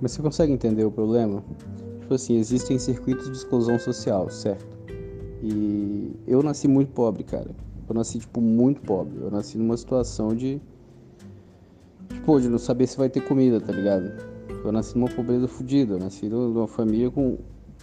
Mas você consegue entender o problema? Tipo assim, existem circuitos de exclusão social, certo? E eu nasci muito pobre, cara. Eu nasci, tipo, muito pobre. Eu nasci numa situação de. Tipo, de não saber se vai ter comida, tá ligado? Eu nasci numa pobreza fodida. Eu nasci numa família com,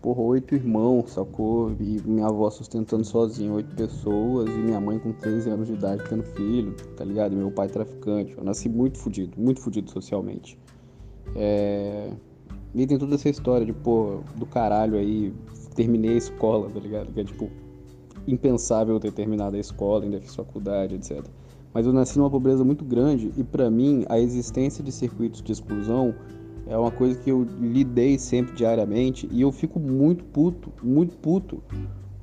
porra, oito irmãos, sacou? E minha avó sustentando sozinha oito pessoas. E minha mãe com 13 anos de idade tendo filho, tá ligado? E meu pai traficante. Eu nasci muito fodido, muito fodido socialmente. É... E tem toda essa história de, pô, do caralho aí, terminei a escola, tá ligado? Que é tipo impensável ter terminado a escola, ainda fiz faculdade, etc. Mas eu nasci numa pobreza muito grande e para mim a existência de circuitos de exclusão é uma coisa que eu lidei sempre diariamente e eu fico muito puto, muito puto,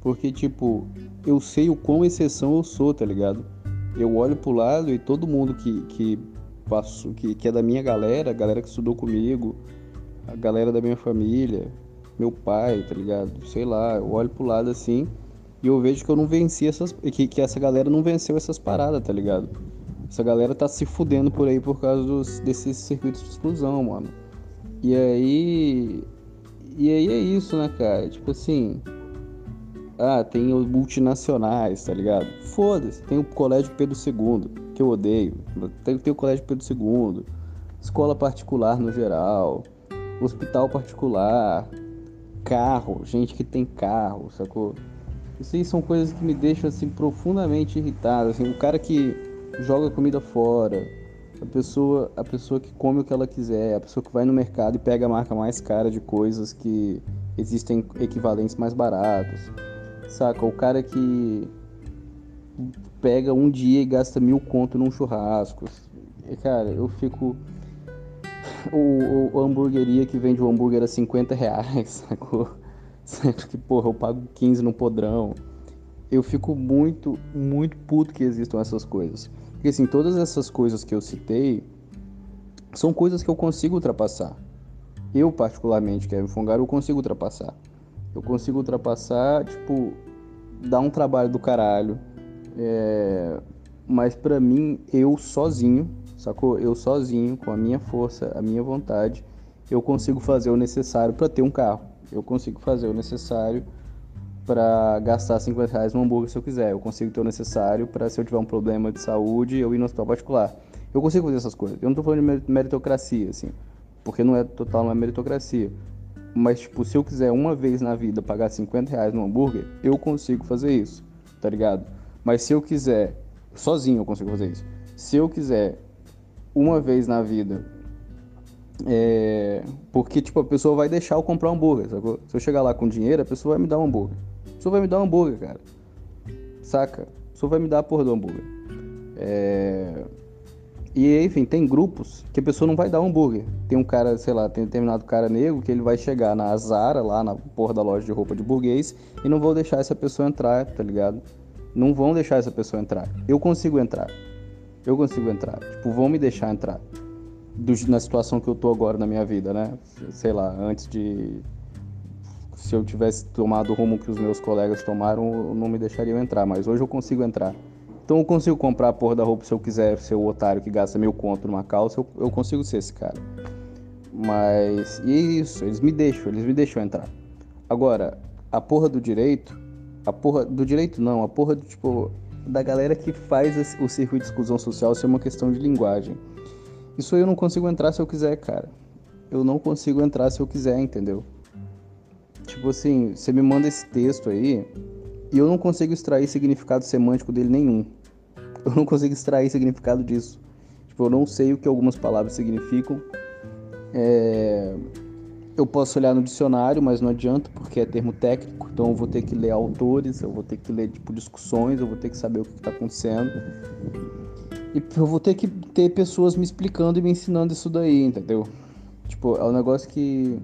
porque tipo, eu sei o quão exceção eu sou, tá ligado? Eu olho pro lado e todo mundo que, que passou, que, que é da minha galera, a galera que estudou comigo, a galera da minha família, meu pai, tá ligado? Sei lá, eu olho pro lado assim e eu vejo que eu não venci essas. Que, que essa galera não venceu essas paradas, tá ligado? Essa galera tá se fudendo por aí por causa dos, desses circuitos de exclusão, mano. E aí. E aí é isso, né, cara? Tipo assim. Ah, tem os multinacionais, tá ligado? Foda-se. Tem o Colégio Pedro II, que eu odeio. Tem, tem o Colégio Pedro II. Escola particular no geral. Hospital particular. Carro. Gente que tem carro, sacou? Isso aí são coisas que me deixam assim profundamente irritado. Assim, o cara que joga comida fora, a pessoa, a pessoa que come o que ela quiser, a pessoa que vai no mercado e pega a marca mais cara de coisas que existem equivalentes mais baratos. Saca? O cara que pega um dia e gasta mil conto num churrasco. Cara, eu fico. O, o, hamburgueria que vende o hambúrguer a 50 reais, sacou? Sempre que, porra, eu pago 15 no podrão. Eu fico muito, muito puto que existam essas coisas. Porque, assim, todas essas coisas que eu citei são coisas que eu consigo ultrapassar. Eu, particularmente, Kevin Fongaro, eu consigo ultrapassar. Eu consigo ultrapassar, tipo, dar um trabalho do caralho. É... Mas para mim, eu sozinho, sacou? Eu sozinho, com a minha força, a minha vontade, eu consigo fazer o necessário para ter um carro eu consigo fazer o necessário para gastar 50 reais no hambúrguer se eu quiser. Eu consigo ter o necessário para, se eu tiver um problema de saúde, eu ir no hospital particular. Eu consigo fazer essas coisas. Eu não estou falando de meritocracia, assim, porque não é total, não é meritocracia. Mas, tipo, se eu quiser uma vez na vida pagar 50 reais no hambúrguer, eu consigo fazer isso, tá ligado? Mas se eu quiser, sozinho eu consigo fazer isso. Se eu quiser uma vez na vida é, porque, tipo, a pessoa vai deixar eu comprar um hambúrguer, sacou? Se eu chegar lá com dinheiro, a pessoa vai me dar um hambúrguer. A pessoa vai me dar um hambúrguer, cara. Saca? A pessoa vai me dar a porra do hambúrguer. É... E, enfim, tem grupos que a pessoa não vai dar hambúrguer. Tem um cara, sei lá, tem um determinado cara negro que ele vai chegar na Zara, lá na porra da loja de roupa de burguês, e não vão deixar essa pessoa entrar, tá ligado? Não vão deixar essa pessoa entrar. Eu consigo entrar. Eu consigo entrar. Tipo, vão me deixar entrar do, na situação que eu tô agora na minha vida, né? Sei lá, antes de. Se eu tivesse tomado o rumo que os meus colegas tomaram, não me deixariam entrar, mas hoje eu consigo entrar. Então eu consigo comprar a porra da roupa se eu quiser ser o otário que gasta mil conto numa calça, eu, eu consigo ser esse cara. Mas. E é isso, eles me deixam, eles me deixam entrar. Agora, a porra do direito. A porra do direito não, a porra do tipo. Da galera que faz o circuito de exclusão social ser uma questão de linguagem. Isso aí eu não consigo entrar se eu quiser, cara. Eu não consigo entrar se eu quiser, entendeu? Tipo assim, você me manda esse texto aí e eu não consigo extrair significado semântico dele nenhum. Eu não consigo extrair significado disso. Tipo, eu não sei o que algumas palavras significam. É... Eu posso olhar no dicionário, mas não adianta porque é termo técnico. Então eu vou ter que ler autores, eu vou ter que ler tipo discussões, eu vou ter que saber o que está acontecendo. E eu vou ter que ter pessoas me explicando e me ensinando isso daí, entendeu? Tipo, é um negócio que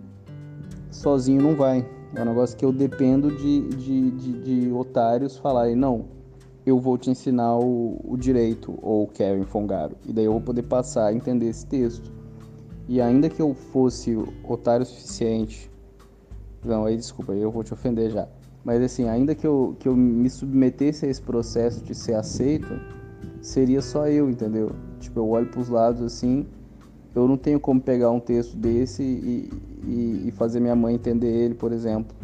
sozinho não vai. É um negócio que eu dependo de, de, de, de otários falarem, não, eu vou te ensinar o, o direito, ou Kevin Fongaro. E daí eu vou poder passar a entender esse texto. E ainda que eu fosse otário suficiente. Não, aí desculpa, eu vou te ofender já. Mas assim, ainda que eu, que eu me submetesse a esse processo de ser aceito, seria só eu, entendeu? Tipo, eu olho pros lados assim eu não tenho como pegar um texto desse e, e, e fazer minha mãe entender ele, por exemplo.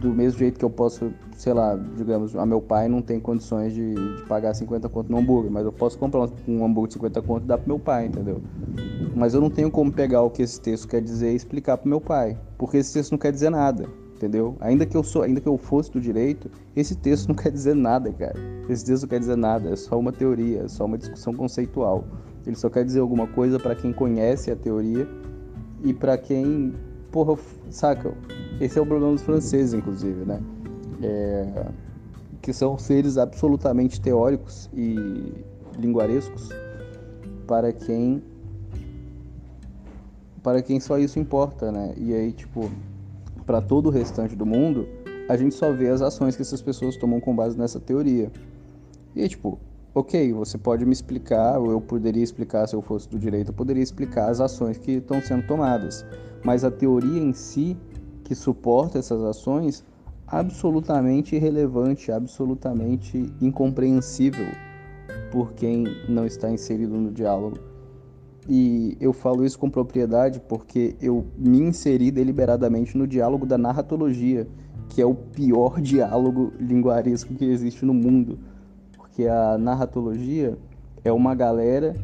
Do mesmo jeito que eu posso, sei lá, digamos, a meu pai não tem condições de, de pagar 50 conto no hambúrguer, mas eu posso comprar um, hambúrguer de 50 conto e dar pro meu pai, entendeu? Mas eu não tenho como pegar o que esse texto quer dizer e explicar pro meu pai, porque esse texto não quer dizer nada entendeu? Ainda que eu sou, ainda que eu fosse do direito, esse texto não quer dizer nada, cara. Esse texto não quer dizer nada, é só uma teoria, é só uma discussão conceitual. Ele só quer dizer alguma coisa para quem conhece a teoria e para quem, porra, saca? Esse é o problema dos franceses, inclusive, né? É, que são seres absolutamente teóricos e linguarescos para quem para quem só isso importa, né? E aí, tipo, para todo o restante do mundo, a gente só vê as ações que essas pessoas tomam com base nessa teoria. E tipo, ok, você pode me explicar, ou eu poderia explicar se eu fosse do direito, eu poderia explicar as ações que estão sendo tomadas. Mas a teoria em si, que suporta essas ações, absolutamente irrelevante, absolutamente incompreensível por quem não está inserido no diálogo. E eu falo isso com propriedade porque eu me inseri deliberadamente no diálogo da narratologia, que é o pior diálogo linguaresco que existe no mundo. Porque a narratologia é uma galera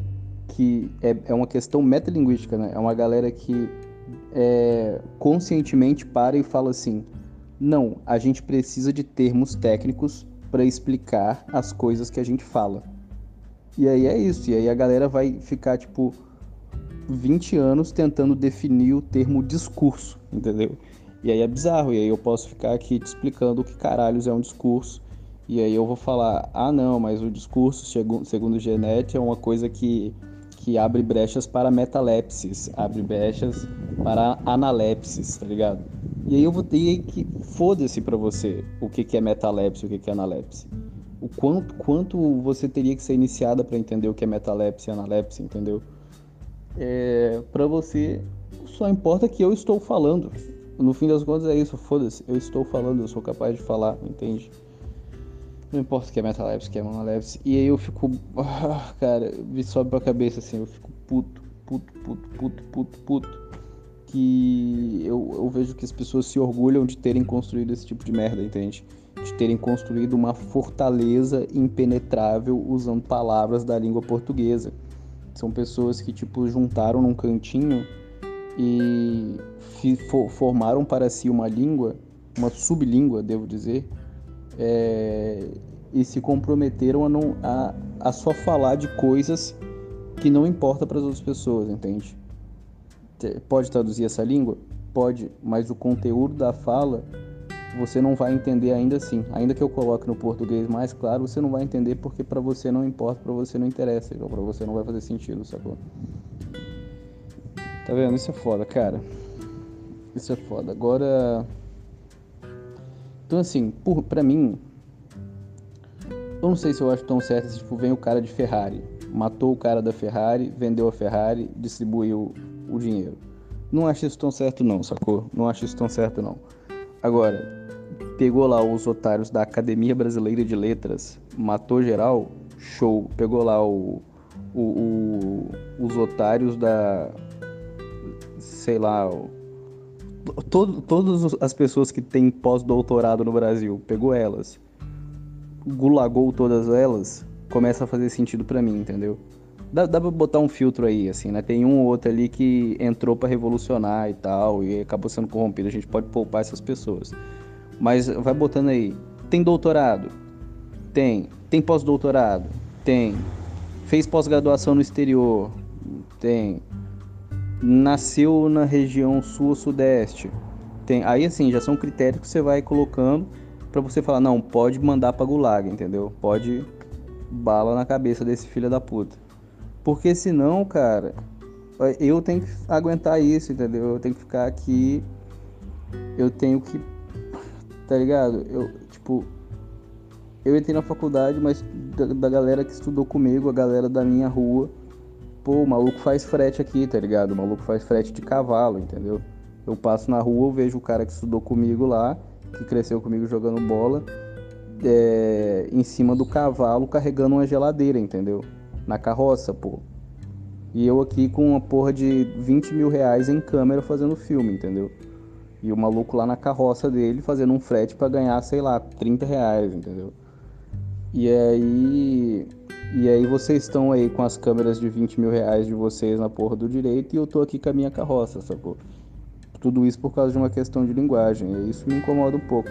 que é, é uma questão metalinguística, né? É uma galera que é, conscientemente para e fala assim: não, a gente precisa de termos técnicos para explicar as coisas que a gente fala. E aí é isso. E aí a galera vai ficar tipo 20 anos tentando definir o termo discurso, entendeu? E aí é bizarro, e aí eu posso ficar aqui te explicando o que caralhos é um discurso, e aí eu vou falar, ah não, mas o discurso, segundo o Genet, é uma coisa que, que abre brechas para metalepsis, abre brechas para analepsis, tá ligado? E aí eu vou ter que, foda-se pra você o que, que é metalepse e o que, que é analepse. O quanto, quanto você teria que ser iniciada para entender o que é metalepse e analepse, entendeu? é, para você só importa que eu estou falando. No fim das contas é isso, foda-se, eu estou falando, eu sou capaz de falar, entende? Não importa o que é Metaleps, o que é Monaleps. E aí eu fico. Ah, cara, me sobe pra cabeça assim, eu fico puto, puto, puto, puto, puto, puto. Que eu, eu vejo que as pessoas se orgulham de terem construído esse tipo de merda, entende? De terem construído uma fortaleza impenetrável usando palavras da língua portuguesa. São pessoas que, tipo, juntaram num cantinho e formaram para si uma língua, uma sublíngua, devo dizer, é, e se comprometeram a, não, a, a só falar de coisas que não importa para as outras pessoas, entende? Pode traduzir essa língua? Pode, mas o conteúdo da fala você não vai entender ainda assim. Ainda que eu coloque no português mais claro, você não vai entender porque para você não importa, para você não interessa, ou para você não vai fazer sentido, sacou? Tá vendo? Isso é foda, cara. Isso é foda. Agora. Então, assim, por, pra mim. Eu não sei se eu acho tão certo se tipo, vem o cara de Ferrari, matou o cara da Ferrari, vendeu a Ferrari, distribuiu o dinheiro. Não acho isso tão certo, não, sacou? Não acho isso tão certo, não. Agora, pegou lá os otários da Academia Brasileira de Letras, matou geral, show. Pegou lá o, o, o os otários da. sei lá. O, todo, todas as pessoas que têm pós-doutorado no Brasil, pegou elas, gulagou todas elas, começa a fazer sentido para mim, entendeu? Dá, dá pra botar um filtro aí, assim, né? Tem um ou outro ali que entrou para revolucionar e tal, e acabou sendo corrompido. A gente pode poupar essas pessoas. Mas vai botando aí. Tem doutorado? Tem. Tem pós-doutorado? Tem. Fez pós-graduação no exterior? Tem. Nasceu na região sul ou sudeste? Tem. Aí assim, já são critérios que você vai colocando para você falar, não, pode mandar pra gulag, entendeu? Pode bala na cabeça desse filho da puta. Porque senão, cara, eu tenho que aguentar isso, entendeu? Eu tenho que ficar aqui, eu tenho que tá ligado? Eu, tipo, eu entrei na faculdade, mas da, da, galera que estudou comigo, a galera da minha rua, pô, o maluco faz frete aqui, tá ligado? O maluco faz frete de cavalo, entendeu? Eu passo na rua, eu vejo o cara que estudou comigo lá, que cresceu comigo jogando bola, é, em cima do cavalo carregando uma geladeira, entendeu? Na carroça, pô. E eu aqui com uma porra de 20 mil reais em câmera fazendo filme, entendeu? E o maluco lá na carroça dele fazendo um frete para ganhar, sei lá, 30 reais, entendeu? E aí. E aí vocês estão aí com as câmeras de 20 mil reais de vocês na porra do direito e eu tô aqui com a minha carroça, sacou? Tudo isso por causa de uma questão de linguagem. E isso me incomoda um pouco.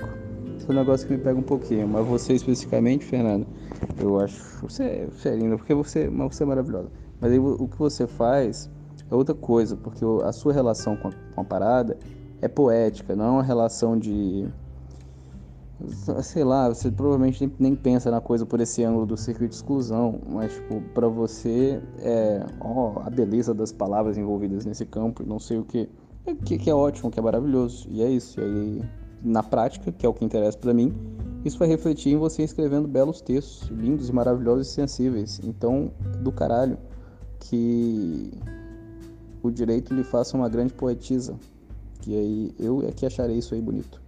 Esse é um negócio que me pega um pouquinho. Mas você especificamente, Fernando, eu acho. Você, você é porque você, mas você é maravilhosa. Mas aí o que você faz é outra coisa, porque a sua relação com a, com a parada é poética, não é uma relação de. Sei lá, você provavelmente nem, pensa na coisa por esse ângulo do circuito de exclusão, mas, tipo, pra você é. Ó, a beleza das palavras envolvidas nesse campo, não sei o que. É, que, que é ótimo, que é maravilhoso. E é isso. E aí, na prática, que é o que interessa para mim, isso vai refletir em você escrevendo belos textos, lindos e maravilhosos e sensíveis. Então, do caralho, que o direito lhe faça uma grande poetisa. Que aí eu é que acharei isso aí bonito.